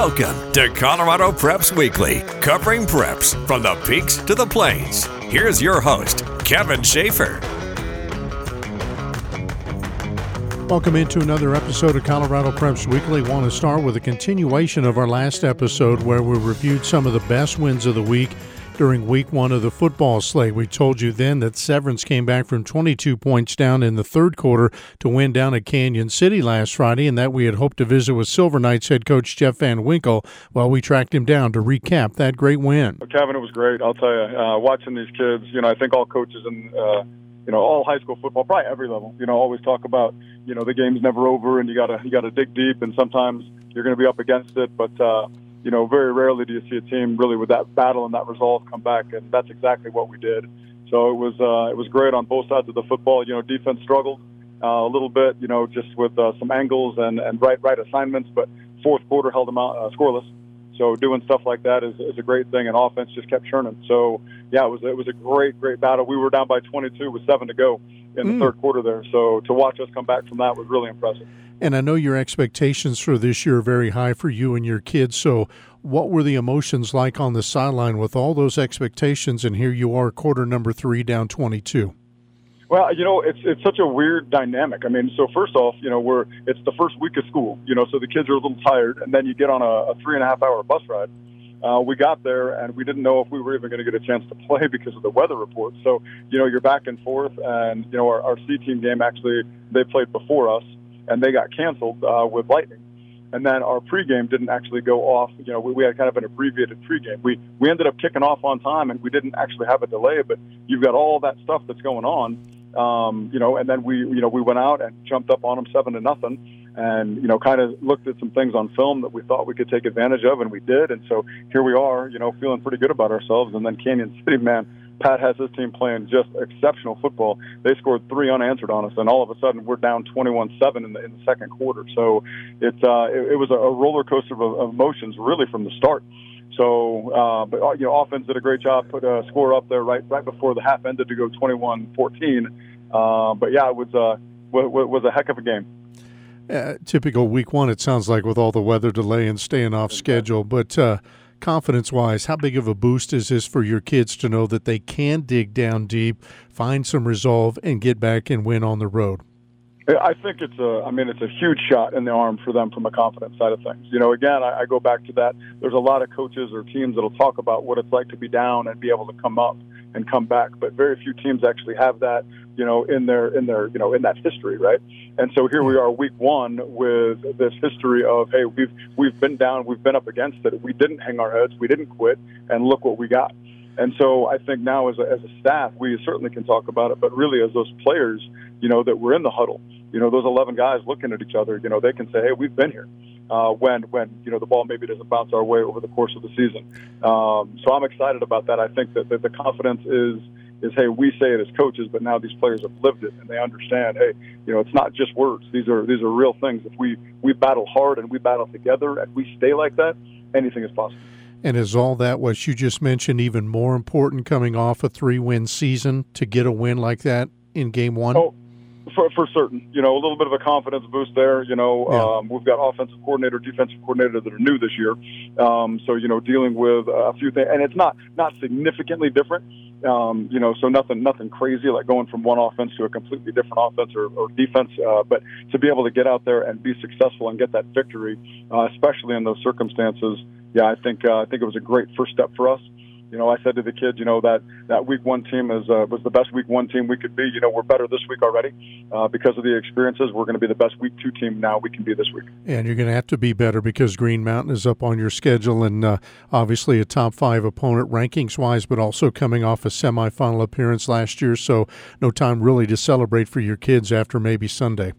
Welcome to Colorado Preps Weekly, covering preps from the peaks to the plains. Here's your host, Kevin Shaffer. Welcome into another episode of Colorado Preps Weekly. Want to start with a continuation of our last episode where we reviewed some of the best wins of the week during week one of the football slate. We told you then that Severance came back from 22 points down in the third quarter to win down at Cañon City last Friday, and that we had hoped to visit with Silver Knights head coach Jeff Van Winkle while we tracked him down to recap that great win. Kevin, it was great. I'll tell you, uh, watching these kids, you know, I think all coaches and, uh, you know, all high school football, probably every level, you know, always talk about, you know, the game's never over and you gotta, you gotta dig deep and sometimes you're going to be up against it, but, uh, you know, very rarely do you see a team really with that battle and that resolve come back, and that's exactly what we did. So it was uh, it was great on both sides of the football. You know, defense struggled uh, a little bit, you know, just with uh, some angles and and right right assignments, but fourth quarter held them out uh, scoreless. So doing stuff like that is, is a great thing, and offense just kept churning. So yeah, it was it was a great great battle. We were down by 22 with seven to go in the mm. third quarter there. So to watch us come back from that was really impressive. And I know your expectations for this year are very high for you and your kids. So, what were the emotions like on the sideline with all those expectations? And here you are, quarter number three, down 22. Well, you know, it's it's such a weird dynamic. I mean, so first off, you know, we're it's the first week of school, you know, so the kids are a little tired, and then you get on a, a three and a half hour bus ride. Uh, we got there and we didn't know if we were even going to get a chance to play because of the weather report. So, you know, you're back and forth, and you know, our, our C team game actually they played before us, and they got canceled uh, with lightning. And then our pregame didn't actually go off. You know, we, we had kind of an abbreviated pregame. We we ended up kicking off on time, and we didn't actually have a delay. But you've got all that stuff that's going on, um, you know. And then we you know we went out and jumped up on them seven to nothing, and you know kind of looked at some things on film that we thought we could take advantage of, and we did. And so here we are, you know, feeling pretty good about ourselves. And then Cañon City, man Pat has his team playing just exceptional football. They scored three unanswered on us, and all of a sudden we're down 21-7 in the, in the second quarter. So it, uh, it, it was a roller coaster of, of emotions really from the start. So, uh, but uh, you know, offense did a great job, put a score up there right right before the half ended to go 21-14. Uh, but yeah, it was uh, was, was a heck of a game. Uh, typical week one, it sounds like, with all the weather delay and staying off schedule. But uh, confidence wise, how big of a boost is this for your kids to know that they can dig down deep, find some resolve, and get back and win on the road? I think it's a, I mean, it's a huge shot in the arm for them from a confidence side of things. You know, again, I, I go back to that. There's a lot of coaches or teams that'll talk about what it's like to be down and be able to come up and come back, but very few teams actually have that, you know, in their, in their, you know, in that history, right? And so here we are, week one, with this history of, hey, we've we've been down, we've been up against it, we didn't hang our heads, we didn't quit, and look what we got. And so I think now, as a, as a staff, we certainly can talk about it, but really as those players, you know, that were in the huddle, you know, those 11 guys looking at each other, you know, they can say, hey, we've been here. Uh, when when you know the ball maybe doesn't bounce our way over the course of the season, um, so I'm excited about that. I think that, that the confidence is is hey, we say it as coaches, but now these players have lived it and they understand. Hey, you know, it's not just words; these are these are real things. If we we battle hard and we battle together and we stay like that, anything is possible. And is all that what you just mentioned even more important coming off a three win season to get a win like that in game one? Oh, for, for certain. You know, a little bit of a confidence boost there. You know, yeah. um, we've got offensive coordinator, defensive coordinator that are new this year. Um, so you know, dealing with a few things, and it's not not significantly different. Um, you know, so nothing nothing crazy like going from one offense to a completely different offense or, or defense. Uh, but to be able to get out there and be successful and get that victory, uh, especially in those circumstances, yeah, I think uh, I think it was a great first step for us you know, I said to the kids, you know, that that week one team is uh, was the best week one team we could be. You know, we're better this week already uh, because of the experiences. We're going to be the best week two team now we can be this week. And you're going to have to be better because Green Mountain is up on your schedule and uh, obviously a top five opponent rankings wise, but also coming off a semifinal appearance last year. So no time really to celebrate for your kids after maybe Sunday.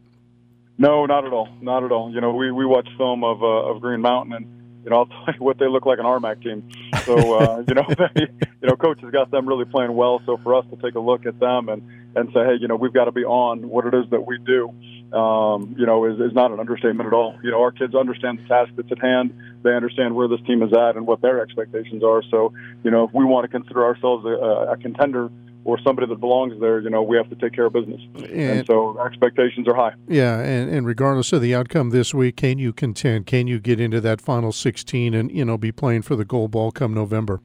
No, not at all. Not at all. You know, we we watch film of uh, of Green Mountain and you know, I'll tell you what they look like an RMAC team. So, uh, you know, they, you know, coach has got them really playing well. So for us to take a look at them and, and say, hey, you know, we've got to be on what it is that we do, um, you know, is, is not an understatement at all. You know, our kids understand the task that's at hand. They understand where this team is at and what their expectations are. So, you know, if we want to consider ourselves a, a contender or somebody that belongs there, you know, we have to take care of business. And, and so expectations are high. Yeah, and, and regardless of the outcome this week, can you contend? Can you get into that final 16 and, you know, be playing for the gold ball come November?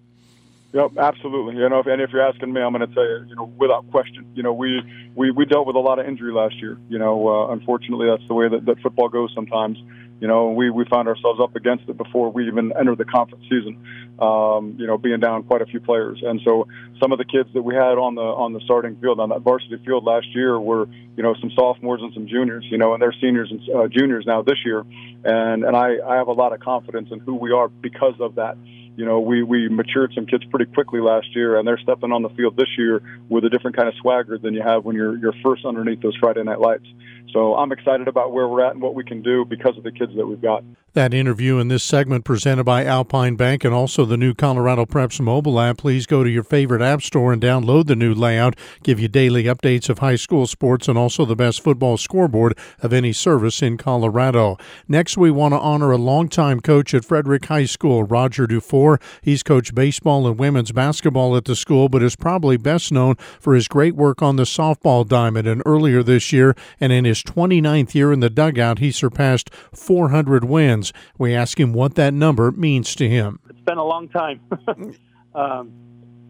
Yep, absolutely. You know, if, and if you're asking me, I'm going to tell you, you know, without question. You know, we, we, we dealt with a lot of injury last year. You know, uh, unfortunately, that's the way that, that football goes sometimes. You know, we, we found ourselves up against it before we even entered the conference season. Um, you know, being down quite a few players, and so some of the kids that we had on the on the starting field on that varsity field last year were, you know, some sophomores and some juniors. You know, and they're seniors and uh, juniors now this year, and and I I have a lot of confidence in who we are because of that you know, we, we matured some kids pretty quickly last year, and they're stepping on the field this year with a different kind of swagger than you have when you're, you're first underneath those Friday night lights. So I'm excited about where we're at and what we can do because of the kids that we've got. That interview in this segment presented by Alpine Bank and also the new Colorado Preps mobile app. Please go to your favorite app store and download the new layout. Give you daily updates of high school sports and also the best football scoreboard of any service in Colorado. Next, we want to honor a longtime coach at Frederick High School, Roger Dufour. He's coached baseball and women's basketball at the school, but is probably best known for his great work on the softball diamond. And earlier this year, and in his 29th year in the dugout, he surpassed 400 wins We ask him what that number means to him. It's been a long time. um,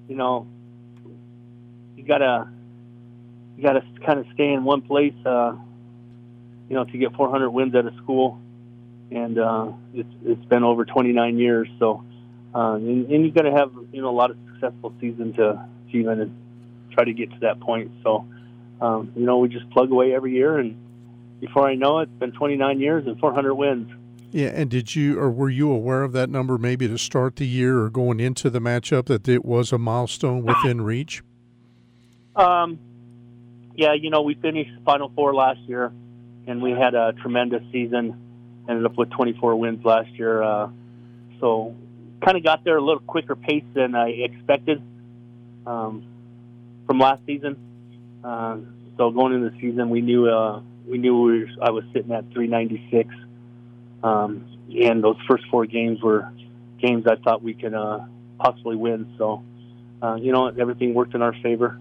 you know, you gotta you gotta kind of stay in one place. Uh, you know, to get 400 wins at a school, and uh, it's it's been over 29 years. So, uh, and, and you got to have you know a lot of successful seasons to, to even try to get to that point. So, um, you know, we just plug away every year, and before I know it, it's been 29 years and 400 wins. Yeah, and did you or were you aware of that number maybe to start the year or going into the matchup that it was a milestone within reach? Um, yeah, you know we finished Final Four last year, and we had a tremendous season. Ended up with 24 wins last year, uh, so kind of got there a little quicker pace than I expected um, from last season. Uh, so going into the season, we knew uh, we knew we were, I was sitting at 396 um, and those first four games were games I thought we could uh, possibly win. So, uh, you know, everything worked in our favor.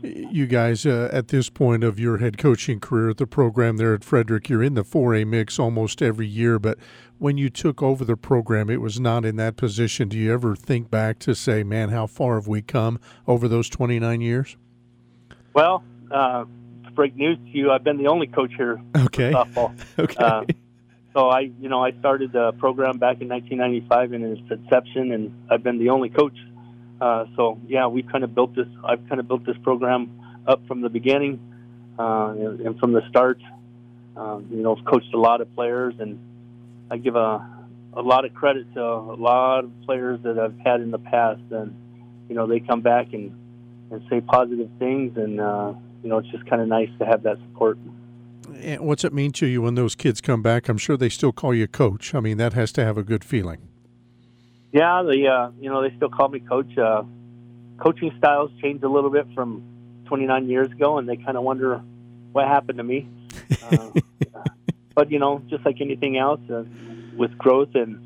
You guys, uh, at this point of your head coaching career at the program there at Frederick, you're in the 4A mix almost every year. But when you took over the program, it was not in that position. Do you ever think back to say, man, how far have we come over those 29 years? Well, uh, break news to you, I've been the only coach here okay. softball. okay. So I, you know, I started the program back in 1995 in its inception, and I've been the only coach. Uh, so yeah, we kind of built this. I've kind of built this program up from the beginning uh, and, and, from the start. Um, you know, I've coached a lot of players, and I give a a lot of credit to a lot of players that I've had in the past, and you know, they come back and and say positive things, and uh, you know, it's just kind of nice to have that support. And what's it mean to you when those kids come back? I'm sure they still call you coach. I mean, that has to have a good feeling. Yeah, the uh, you know they still call me coach. Uh, coaching styles changed a little bit from 29 years ago, and they kind of wonder what happened to me. Uh, but you know, just like anything else, uh, with growth and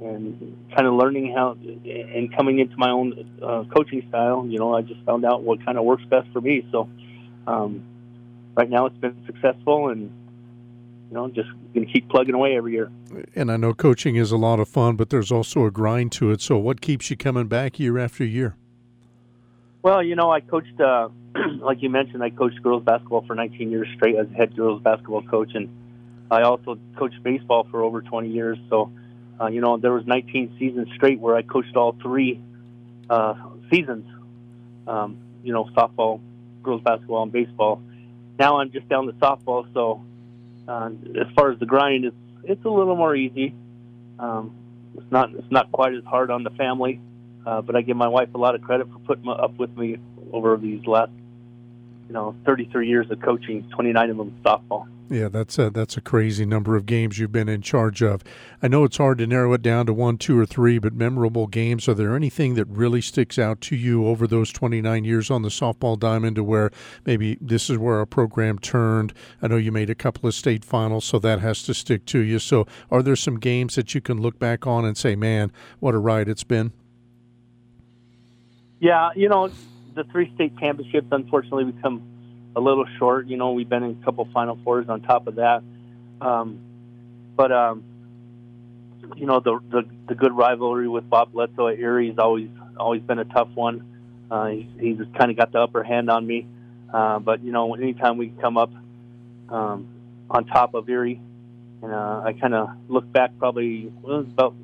and kind of learning how and coming into my own uh, coaching style, you know, I just found out what kind of works best for me. So. Um, right now it's been successful and you know just going to keep plugging away every year. And i know coaching is a lot of fun but there's also a grind to it. So what keeps you coming back year after year? Well you know i coached uh, like you mentioned i coached girls basketball for 19 years straight as head girls basketball coach. And i also coached baseball for over 20 years. So uh, you know there was 19 seasons straight where i coached all three uh, seasons. Um, you know softball girls basketball and baseball now I'm just down to softball. So uh, as far as the grind, it's it's a little more easy. Um, it's not it's not quite as hard on the family, uh, but I give my wife a lot of credit for putting up with me over these last you know 33 years of coaching, 29 of them softball. Yeah, that's a, that's a crazy number of games you've been in charge of. I know it's hard to narrow it down to one, two, or three, but memorable games. Are there anything that really sticks out to you over those 29 years on the softball diamond to where maybe this is where our program turned? I know you made a couple of state finals, so that has to stick to you. So, are there some games that you can look back on and say, man, what a ride it's been? Yeah, you know, the three state championships, unfortunately, we come a little short. You know, we've been in a couple Final Fours on top of that. Um, but um, you know, the, the the good rivalry with Bob Bledsoe at Erie has always always been a tough one. Uh, he's, he's kind of got the upper hand on me. Uh, but you know, anytime we come up um, on top of Erie, and uh, I kind of look back probably well, it was about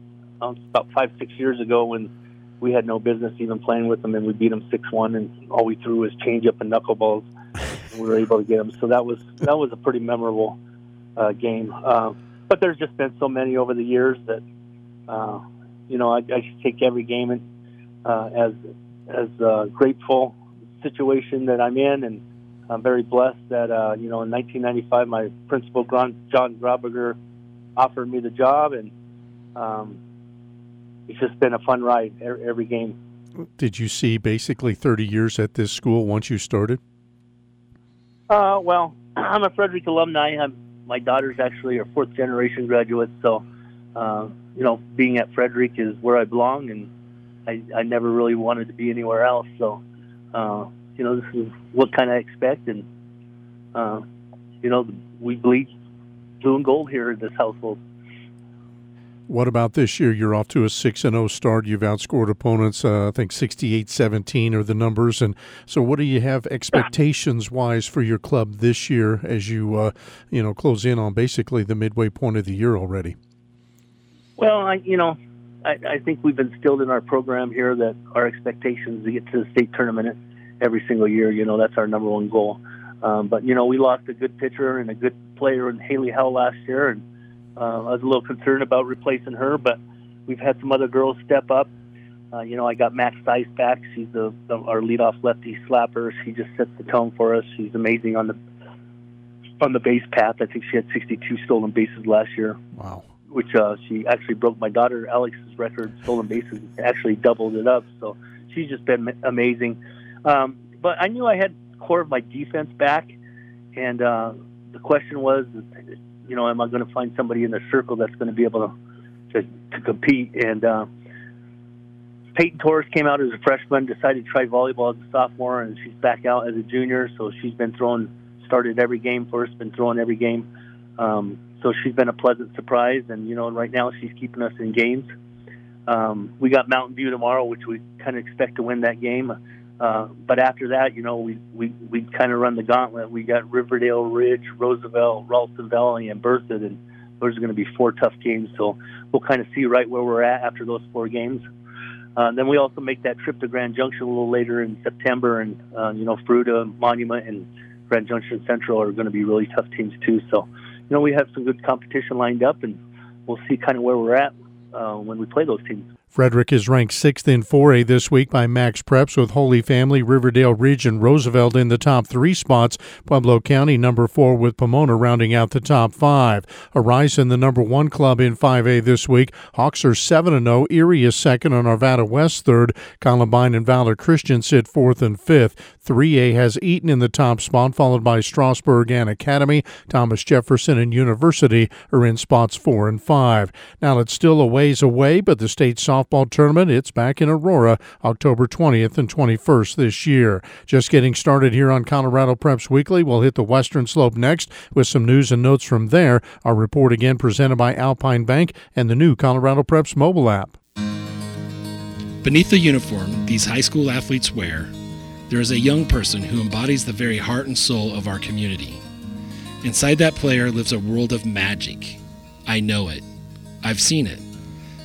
um, about five six years ago when we had no business even playing with them, and we beat them six one, and all we threw was changeup and knuckleballs. We were able to get them, so that was that was a pretty memorable uh, game. Uh, but there's just been so many over the years that uh, you know I, I take every game uh, as as a grateful situation that I'm in, and I'm very blessed that uh, you know in 1995 my principal John Grabiger offered me the job, and um, it's just been a fun ride every game. Did you see basically 30 years at this school once you started? Uh, well, I'm a Frederick alumni. I'm, my daughter's actually a fourth generation graduate, so uh, you know, being at Frederick is where I belong, and I, I never really wanted to be anywhere else. So, uh, you know, this is what kind of expect, and uh, you know, we bleed blue and gold here in this household. What about this year? You're off to a 6 and 0 start. You've outscored opponents, uh, I think 68 17 are the numbers. And so, what do you have expectations wise for your club this year as you, uh, you know, close in on basically the midway point of the year already? Well, I, you know, I, I think we've instilled in our program here that our expectations to get to the state tournament every single year. You know, that's our number one goal. Um, but you know, we lost a good pitcher and a good player in Haley Hell last year, and uh, I was a little concerned about replacing her, but we've had some other girls step up. Uh, you know, I got Max Dice back. She's the, the our leadoff lefty slapper. She just sets the tone for us. She's amazing on the on the base path. I think she had 62 stolen bases last year. Wow. Which uh, she actually broke my daughter Alex's record stolen bases. Actually doubled it up. So she's just been amazing. Um, but I knew I had core of my defense back, and uh, the question was, you know, am I going to find somebody in the circle that's going to be able to to, to compete? And uh, Peyton Torres came out as a freshman, decided to try volleyball as a sophomore, and she's back out as a junior. So she's been throwing, started every game for us, been throwing every game. Um, so she's been a pleasant surprise, and you know, right now she's keeping us in games. Um, we got Mountain View tomorrow, which we kind of expect to win that game. Uh, but after that, you know, we we we kind of run the gauntlet. We got Riverdale Ridge, Roosevelt, Ralston Valley, and Berthoud, and those are going to be four tough games. So we'll kind of see right where we're at after those four games. Uh, then we also make that trip to Grand Junction a little later in September, and uh, you know, Fruita, Monument, and Grand Junction Central are going to be really tough teams too. So, you know, we have some good competition lined up, and we'll see kind of where we're at uh, when we play those teams. Frederick is ranked sixth in 4A this week by Max Preps with Holy Family, Riverdale Ridge, and Roosevelt in the top three spots. Pueblo County number four with Pomona rounding out the top five. Horizon the number one club in 5A this week. Hawks are 7 0. Erie is second and Arvada West third. Columbine and Valor Christian sit fourth and fifth. 3A has Eaton in the top spot, followed by Strasburg and Academy. Thomas Jefferson and University are in spots four and five. Now it's still a ways away, but the state softball softball tournament. It's back in Aurora October 20th and 21st this year. Just getting started here on Colorado Preps Weekly. We'll hit the Western Slope next with some news and notes from there. Our report again presented by Alpine Bank and the new Colorado Preps mobile app. Beneath the uniform these high school athletes wear, there is a young person who embodies the very heart and soul of our community. Inside that player lives a world of magic. I know it. I've seen it.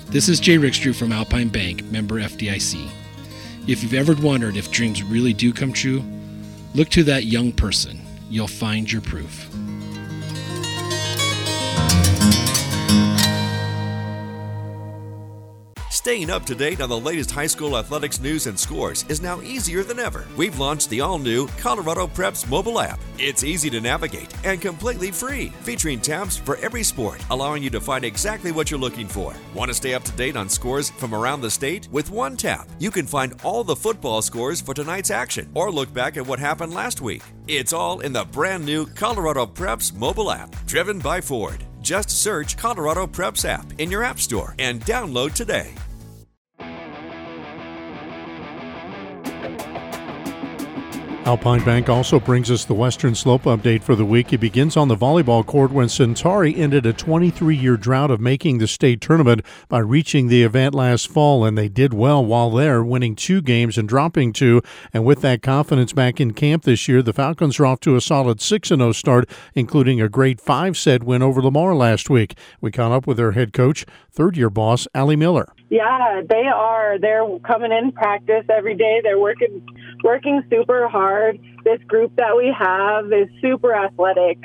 This is Jay Rickstrew from Alpine Bank, member FDIC. If you've ever wondered if dreams really do come true, look to that young person. You'll find your proof. Staying up to date on the latest high school athletics news and scores is now easier than ever. We've launched the all new Colorado Preps mobile app. It's easy to navigate and completely free, featuring tabs for every sport, allowing you to find exactly what you're looking for. Want to stay up to date on scores from around the state? With one tap, you can find all the football scores for tonight's action or look back at what happened last week. It's all in the brand new Colorado Preps mobile app, driven by Ford. Just search Colorado Preps app in your App Store and download today. Alpine Bank also brings us the Western Slope update for the week. It begins on the volleyball court when Centauri ended a 23 year drought of making the state tournament by reaching the event last fall, and they did well while there, winning two games and dropping two. And with that confidence back in camp this year, the Falcons are off to a solid 6 0 start, including a great five set win over Lamar last week. We caught up with their head coach, third year boss, Allie Miller. Yeah, they are. They're coming in practice every day. They're working working super hard. This group that we have is super athletic.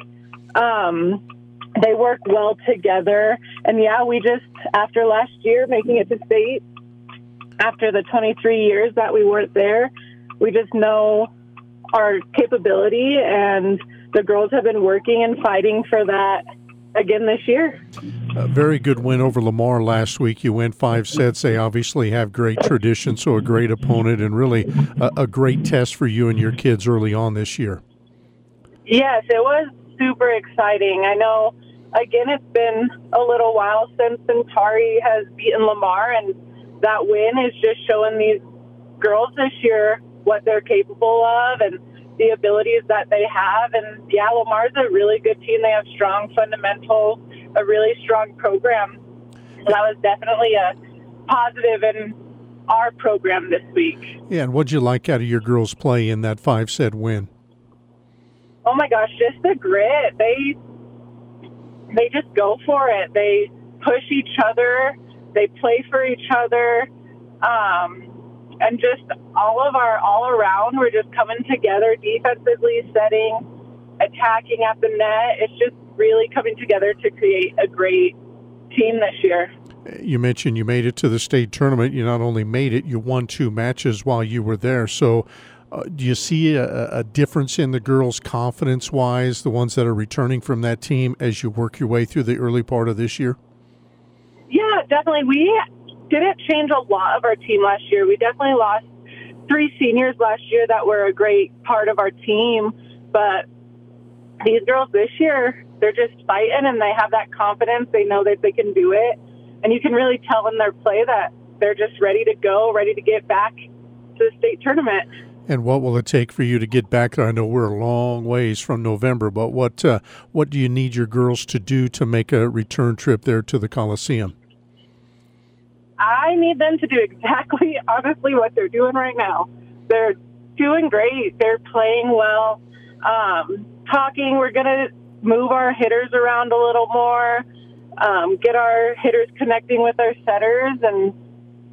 Um, they work well together. And yeah, we just, after last year making it to state, after the 23 years that we weren't there, we just know our capability and the girls have been working and fighting for that again this year. A very good win over Lamar last week. You went five sets. They obviously have great tradition, so a great opponent, and really a, a great test for you and your kids early on this year. Yes, it was super exciting. I know, again, it's been a little while since Centauri has beaten Lamar, and that win is just showing these girls this year what they're capable of and the abilities that they have. And yeah, Lamar's a really good team. They have strong fundamentals, a really strong program. That was definitely a positive in our program this week. Yeah, and what'd you like out of your girls' play in that five set win? Oh my gosh, just the grit. They they just go for it. They push each other. They play for each other. Um, and just all of our all around, we're just coming together defensively, setting, attacking at the net. It's just really coming together to create a great team this year. You mentioned you made it to the state tournament. You not only made it, you won two matches while you were there. So, uh, do you see a, a, difference in the girls' confidence wise, the ones that are returning from that team, as you work your way through the early part of this year? Yeah, definitely. We didn't change a lot of our team last year. We definitely lost three seniors last year that were a great part of our team, but these girls this year, they're just fighting and they have that confidence. They know that they can do it. And you can really tell in their play that they're just ready to go, ready to get back to the state tournament. And what will it take for you to get back there? I know we're a long ways from November, but what uh, what do you need your girls to do to make a return trip there to the Coliseum? I need them to do exactly, honestly, what they're doing right now. They're doing great. They're playing well. Um, talking, we're going to move our hitters around a little more, um, get our hitters connecting with our setters, and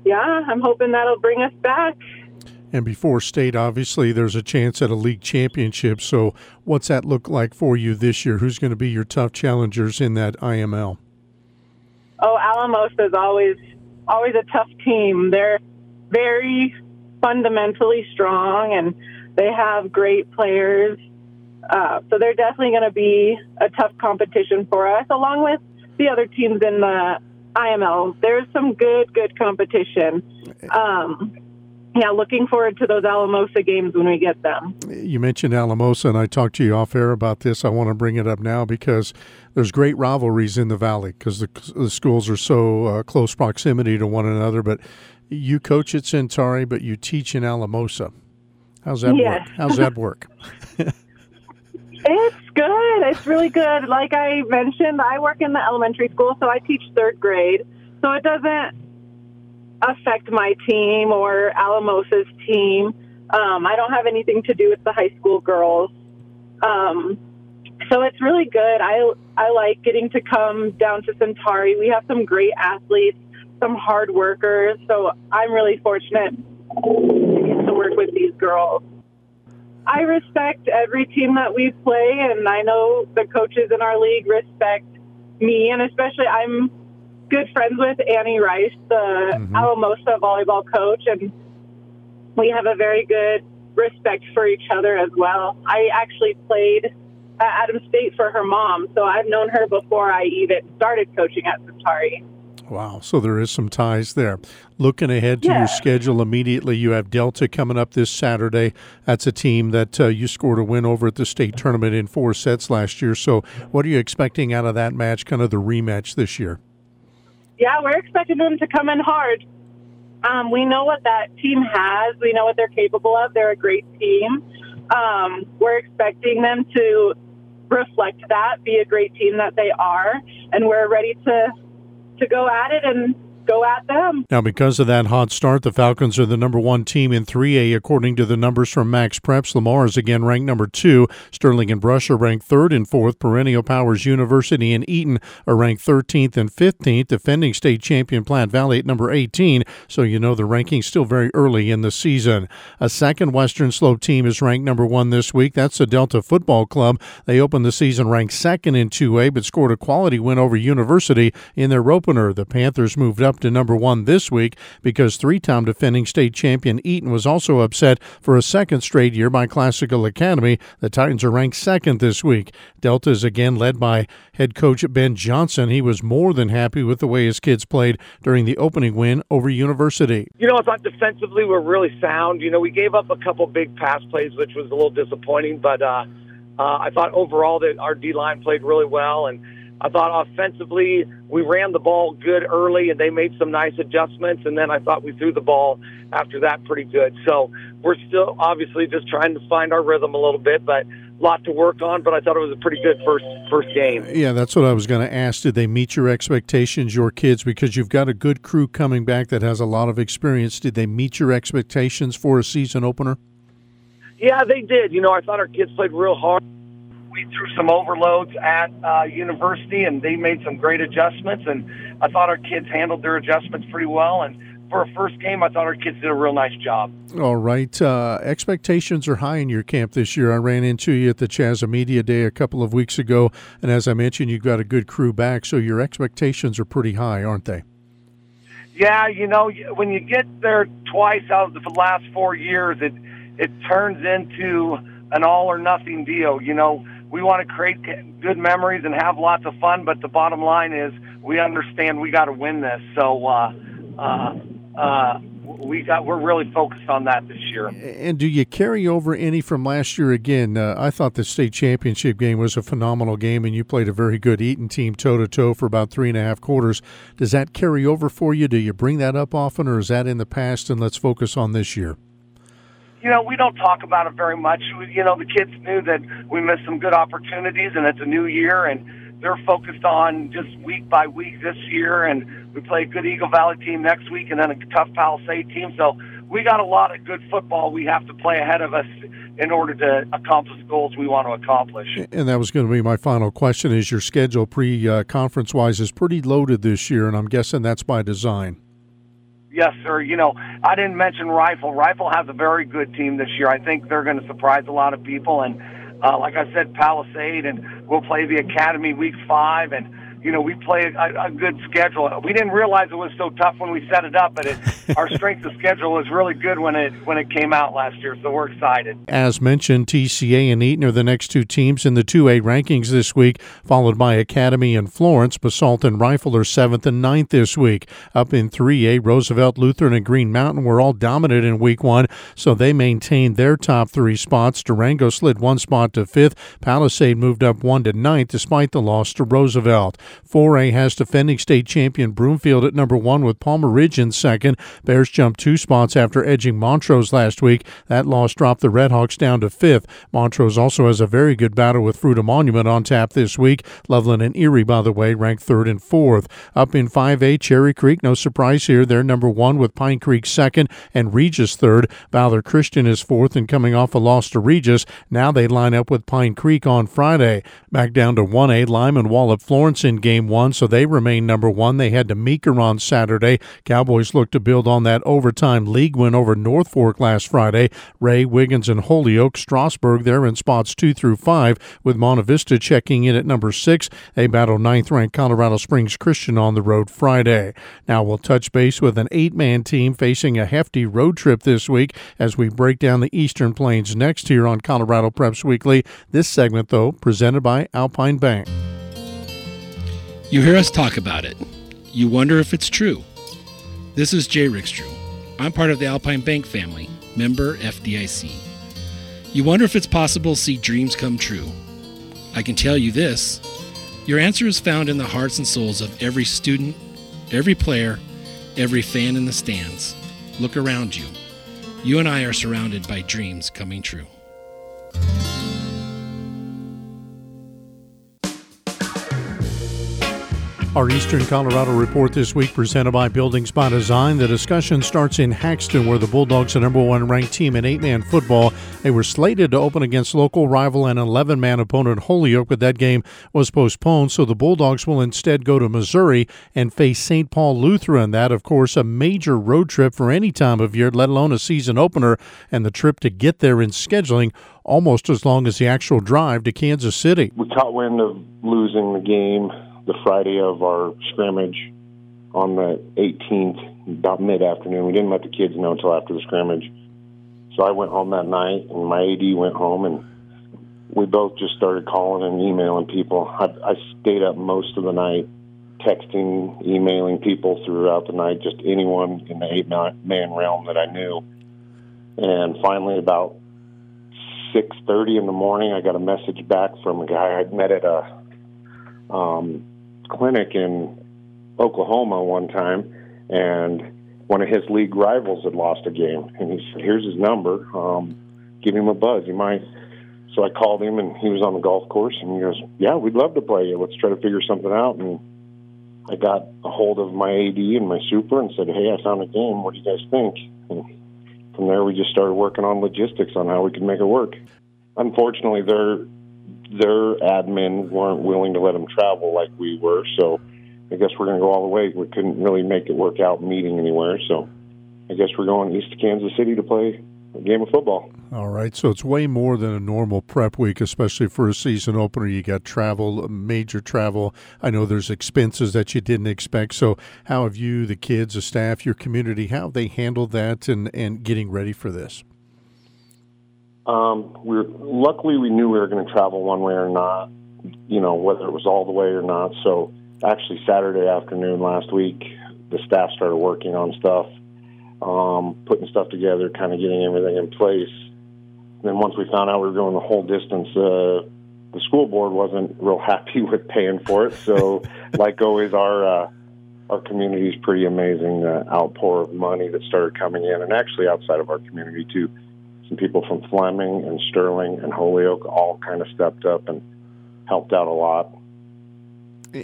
yeah, I'm hoping that'll bring us back. And before state, obviously, there's a chance at a league championship. So, what's that look like for you this year? Who's going to be your tough challengers in that IML? Oh, Alamosa is always always a tough team. They're very fundamentally strong and they have great players. Uh, so they're definitely going to be a tough competition for us, along with the other teams in the IML. There's some good, good competition. Um, yeah, looking forward to those Alamosa games when we get them. You mentioned Alamosa, and I talked to you off air about this. I want to bring it up now because there's great rivalries in the valley because the, the, schools are so uh, close proximity to one another. But you coach at Centauri, but you teach in Alamosa. How's that yes. work? How's that work? it's good. It's really good. Like I mentioned, I work in the elementary school, so I teach third grade. So it doesn't affect my team or Alamosa's team. Um, I don't have anything to do with the high school girls. Um, so it's really good. I I like getting to come down to Centauri. We have some great athletes, some hard workers. So I'm really fortunate to get to work with these girls. I respect every team that we play, and I know the coaches in our league respect me, and especially I'm good friends with Annie Rice, the mm-hmm. Alamosa volleyball coach, and we have a very good respect for each other as well. I actually played at Adams State for her mom, so I've known her before I even started coaching at Centauri. Wow, so there is some ties there. Looking ahead to yeah. your schedule immediately, you have Delta coming up this Saturday. That's a team that uh, you scored a win over at the state tournament in four sets last year. So, what are you expecting out of that match, kind of the rematch this year? yeah, we're expecting them to come in hard. Um, we know what that team has. We know what they're capable of. They're a great team. Um, we're expecting them to reflect that, be a great team that they are, and we're ready to to go at it and go at them. Now, because of that hot start, the Falcons are the number one team in 3A according to the numbers from Max Preps. Lamar is again ranked number two. Sterling and Brush are ranked third and fourth. Perennial Powers University and Eaton are ranked 13th and 15th. Defending state champion Platte Valley at number 18. So you know the ranking's still very early in the season. A second Western Slope team is ranked number one this week. That's the Delta Football Club. They opened the season ranked second in 2A, but scored a quality win over University in their opener. The Panthers moved up to number one this week because three time defending state champion Eaton was also upset for a second straight year by Classical Academy. The Titans are ranked second this week. Delta is again led by head coach Ben Johnson. He was more than happy with the way his kids played during the opening win over University. You know, I thought defensively we're really sound. You know, we gave up a couple big pass plays, which was a little disappointing, but uh, uh, I thought overall that our D line played really well and I thought offensively we ran the ball good early and they made some nice adjustments and then I thought we threw the ball after that pretty good. So we're still obviously just trying to find our rhythm a little bit, but a lot to work on, but I thought it was a pretty good first first game. Yeah, that's what I was going to ask. Did they meet your expectations, your kids because you've got a good crew coming back that has a lot of experience. Did they meet your expectations for a season opener? Yeah, they did. You know, I thought our kids played real hard we threw some overloads at uh, university, and they made some great adjustments. And I thought our kids handled their adjustments pretty well. And for a first game, I thought our kids did a real nice job. All right. Uh, expectations are high in your camp this year. I ran into you at the CHSAA Media Day a couple of weeks ago, and as I mentioned, you've got a good crew back, so your expectations are pretty high, aren't they? Yeah, you know, when you get there twice out of the last four years, it it turns into an all or nothing deal. You know, we want to create good memories and have lots of fun. But the bottom line is, we understand we got to win this. So uh, uh, uh, we got we're really focused on that this year. And do you carry over any from last year? Again, uh, I thought the state championship game was a phenomenal game, and you played a very good Eaton team toe to toe for about three and a half quarters. Does that carry over for you? Do you bring that up often, or is that in the past? And let's focus on this year you know, we don't talk about it very much. You know, the kids knew that we missed some good opportunities, and it's a new year, and they're focused on just week by week this year. And we play a good Eagle Valley team next week, and then a tough Palisade team. So we got a lot of good football we have to play ahead of us in order to accomplish the goals we want to accomplish. And that was going to be my final question: Is your schedule pre-conference uh, wise is pretty loaded this year, and I'm guessing that's by design. Yes, sir. You know, I didn't mention Rifle. Rifle has a very good team this year. I think they're going to surprise a lot of people. And uh, like I said, Palisade, and we'll play the Academy week five, and you know, we play a, a, good schedule. We didn't realize it was so tough when we set it up, but it, our strength of schedule was really good when it when it came out last year. So we're excited. As mentioned, TCA and Eaton are the next two teams in the 2A rankings this week, followed by Academy and Florence. Basalt and Rifle are seventh and ninth this week. Up in 3A, Roosevelt, Lutheran, and Green Mountain were all dominant in week one, so they maintained their top three spots. Durango slid one spot to fifth. Palisade moved up one to ninth despite the loss to Roosevelt. 4A has defending state champion Broomfield at number one with Palmer Ridge in second. Bears jumped two spots after edging Montrose last week. That loss dropped the Redhawks down to fifth. Montrose also has a very good battle with Fruita Monument on tap this week. Loveland and Erie, by the way, ranked third and fourth. Up in 5A, Cherry Creek, no surprise here. They're number one with Pine Creek second and Regis third. Valor Christian is fourth and coming off a loss to Regis. Now they line up with Pine Creek on Friday. Back down to 1A, Limon Wallop Florence in game one, so they remain number one. They had to Meeker on Saturday. Cowboys look to build on that overtime league win over North Fork last Friday. Wray, Wiggins, and Holyoke. Strasburg, they're in spots two through five, with Monte Vista checking in at number six. They battle ninth ranked Colorado Springs Christian on the road Friday. Now we'll touch base with an eight man team facing a hefty road trip this week as we break down the Eastern Plains next here on Colorado Preps Weekly. This segment, though, presented by Alpine Bank. You hear us talk about it. You wonder if it's true. This is Jay Rickstrew. I'm part of the Alpine Bank family, member FDIC. You wonder if it's possible to see dreams come true. I can tell you this your answer is found in the hearts and souls of every student, every player, every fan in the stands. Look around you. You and I are surrounded by dreams coming true. Our Eastern Colorado report this week presented by Buildings by Design. The discussion starts in Haxtun, where the Bulldogs are number one ranked team in eight man football. They were slated to open against local rival and 11 man opponent Holyoke, but that game was postponed, so the Bulldogs will instead go to Missouri and face St. Paul Lutheran. That, of course, a major road trip for any time of year, let alone a season opener, and the trip to get there in scheduling almost as long as the actual drive to Kansas City. We caught wind of losing the game the Friday of our scrimmage on the 18th, about mid afternoon. We didn't let the kids know until after the scrimmage. So I went home that night, and my AD went home, and we both just started calling and emailing people. I, I stayed up most of the night, texting, emailing people throughout the night, just anyone in the eight man realm that I knew. And finally, about 6:30 in the morning, I got a message back from a guy I'd met at a um, clinic in Oklahoma one time, and one of his league rivals had lost a game, and he said, "Here's his number. Um, give him a buzz. You might." So I called him, and he was on the golf course, and he goes, "Yeah, we'd love to play you. Let's try to figure something out." And I got a hold of my AD and my super and said, "Hey, I found a game. What do you guys think?" And from there, we just started working on logistics on how we could make it work. Unfortunately, their their admin weren't willing to let them travel like we were, so I guess we're going to go all the way. We couldn't really make it work out meeting anywhere, so I guess we're going east to Kansas City to play a game of football. All right, so it's way more than a normal prep week, especially for a season opener. You got travel, major travel. I know there's expenses that you didn't expect. So, how have you, the kids, the staff, your community, how have they handled that and, and getting ready for this? Um, we are luckily we knew we were going to travel one way or not, you know, whether it was all the way or not. So, actually, Saturday afternoon last week, the staff started working on stuff, um, putting stuff together, kind of getting everything in place then once we found out we were going the whole distance, uh, the school board wasn't real happy with paying for it. So, like always, our uh, our community is pretty amazing. The outpour of money that started coming in, and actually outside of our community too. Some people from Fleming and Sterling and Holyoke all kind of stepped up and helped out a lot.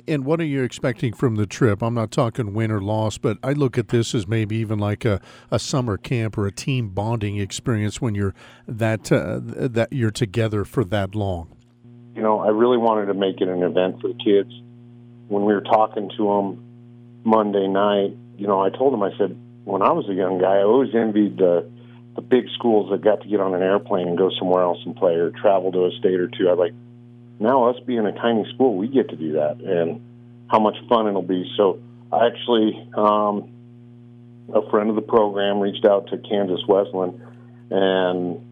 And what are you expecting from the trip? I'm not talking win or loss, but I look at this as maybe even like a, a summer camp or a team bonding experience when you're that uh, that you're together for that long. You know, I really wanted to make it an event for the kids. When we were talking to them Monday night, you know, I told them I said when I was a young guy, I always envied the the big schools that got to get on an airplane and go somewhere else and play or travel to a state or two. I like now us being a tiny school, we get to do that, and how much fun it'll be. So I actually, um, a friend of the program reached out to Kansas Wesleyan, and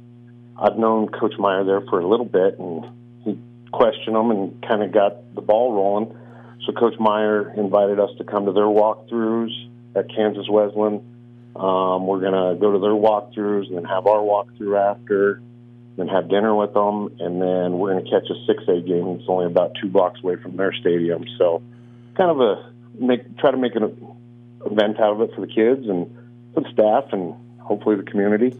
I've known Coach Meyer there for a little bit, and he questioned them and kind of got the ball rolling. So Coach Meyer invited us to come to their walkthroughs at Kansas Wesleyan. Um, we're going to go to their walkthroughs and then have our walkthrough after then have dinner with them, and then we're going to catch a 6A game. It's only about two blocks away from their stadium, so kind of a make try to make an event out of it for the kids and for the staff and hopefully the community.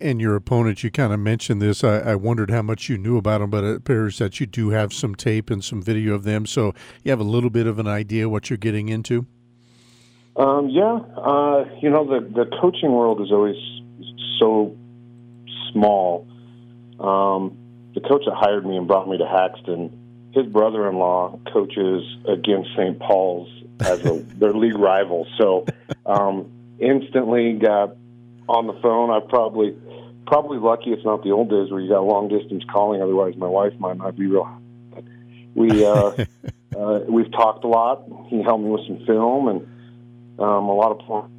And your opponent, you kind of mentioned this. I, I, wondered how much you knew about them, but it appears that you do have some tape and some video of them, so you have a little bit of an idea what you're getting into. Um, yeah, uh, you know the the coaching world is always so small. Um, the coach that hired me and brought me to Haxtun, his brother-in-law coaches against St. Paul's as a their league rival. So um, instantly got on the phone. I probably probably lucky it's not the old days where you got long distance calling. Otherwise, my wife might not be real. But we uh, uh, we've talked a lot. He helped me with some film and um, a lot of points.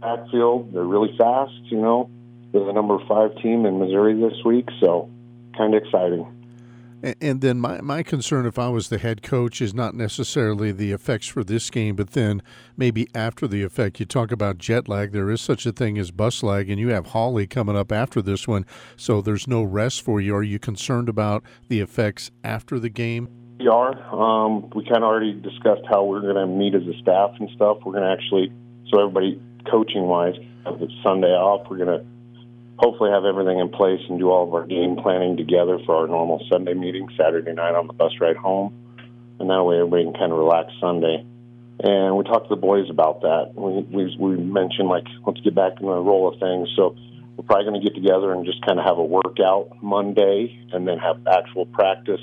backfield. They're really fast, you know. They're the number five team in Missouri this week, so kind of exciting. And then my, my concern, if I was the head coach, is not necessarily the effects for this game, but then maybe after the effect. You talk about jet lag. There is such a thing as bus lag, and you have Holly coming up after this one, so there's no rest for you. Are you concerned about the effects after the game? We are. Um, we kind of already discussed how we're going to meet as a staff and stuff. We're going to actually, so everybody coaching wise, have Sunday off. We're going to hopefully have everything in place and do all of our game planning together for our normal Sunday meeting Saturday night on the bus ride home. and that way everybody can kind of relax Sunday. And we talked to the boys about that. We we, we mentioned like let's get back in the roll of things. So we're probably going to get together and just kind of have a workout Monday, and then have actual practice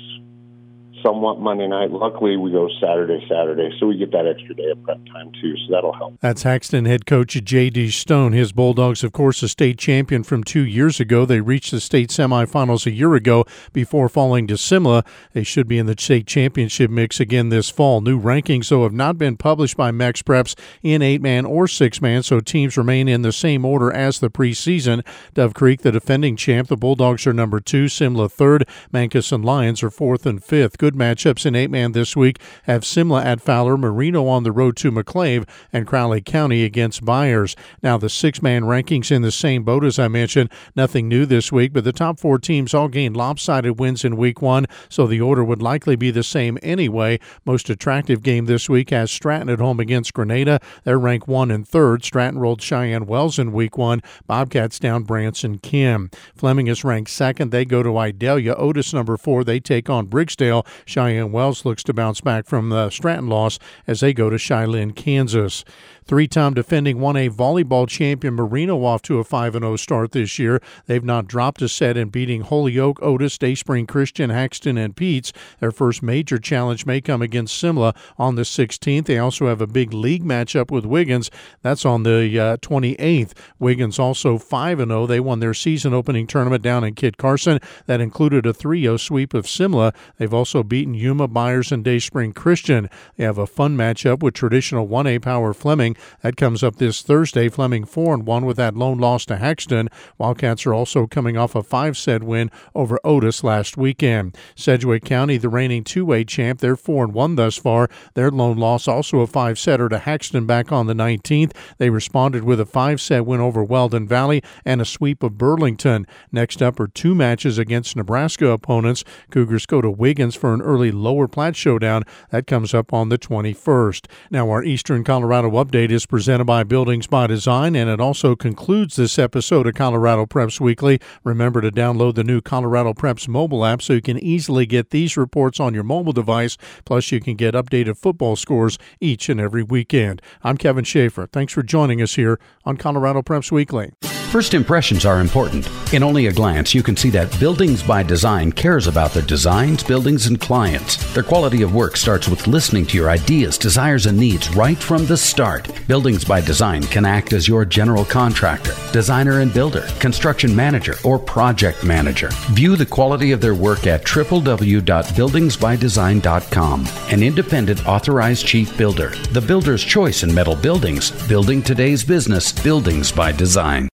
somewhat Monday night. Luckily, we go Saturday, Saturday, so we get that extra day of prep time too. So that'll help. That's Haxtun head coach J.D. Stone. His Bulldogs, of course, a state champion from two years ago. They reached the state semifinals a year ago before falling to Simla. They should be in the state championship mix again this fall. New rankings, though, have not been published by MaxPreps in eight man or six man, so teams remain in the same order as the preseason. Dove Creek, the defending champ, the Bulldogs are number two, Simla third, Mancos and Lions are fourth and fifth. Good matchups in eight man this week have Simla at Fowler, Merino on the road to McClave, and Crowley County against Byers. Now, the six man rankings in the same boat as I mentioned. Nothing new this week, but the top four teams all gained lopsided wins in week one, so the order would likely be the same anyway. Most attractive game this week has Stratton at home against Granada. They're ranked one and third. Stratton rolled Cheyenne Wells in week one. Bobcats down Branson Kim. Fleming is ranked second. They go to Idalia. Otis number four. They take on Briggsdale. Cheyenne Wells looks to bounce back from the Stratton loss as they go to Shiloh, Kansas. Three time defending 1A volleyball champion Merino off to a 5 0 start this year. They've not dropped a set in beating Holyoke, Otis, Dayspring Christian, Haxtun, and Peetz. Their first major challenge may come against Simla on the 16th. They also have a big league matchup with Wiggins. That's on the uh, 28th. Wiggins also 5 0. They won their season opening tournament down in Kit Carson. That included a 3 0 sweep of Simla. They've also beaten Yuma, Byers, and Dayspring Christian. They have a fun matchup with traditional 1A power Fleming. That comes up this Thursday. Fleming 4 and 1 with that lone loss to Haxtun. Wildcats are also coming off a five set win over Otis last weekend. Sedgwick County, the reigning two way champ, they're 4 and 1 thus far. Their lone loss also a five setter to Haxtun back on the 19th. They responded with a five set win over Weldon Valley and a sweep of Burlington. Next up are two matches against Nebraska opponents. Cougars go to Wiggins for an early Lower Platte showdown. That comes up on the 21st. Now, our Eastern Colorado update is presented by Buildings by Design, and it also concludes this episode of Colorado Preps Weekly. Remember to download the new Colorado Preps mobile app so you can easily get these reports on your mobile device. Plus, you can get updated football scores each and every weekend. I'm Kevin Shaffer. Thanks for joining us here on Colorado Preps Weekly. First impressions are important. In only a glance, you can see that Buildings by Design cares about their designs, buildings, and clients. Their quality of work starts with listening to your ideas, desires, and needs right from the start. Buildings by Design can act as your general contractor, designer and builder, construction manager, or project manager. View the quality of their work at www.buildingsbydesign.com. An independent authorized chief builder. The builder's choice in metal buildings. Building today's business. Buildings by Design.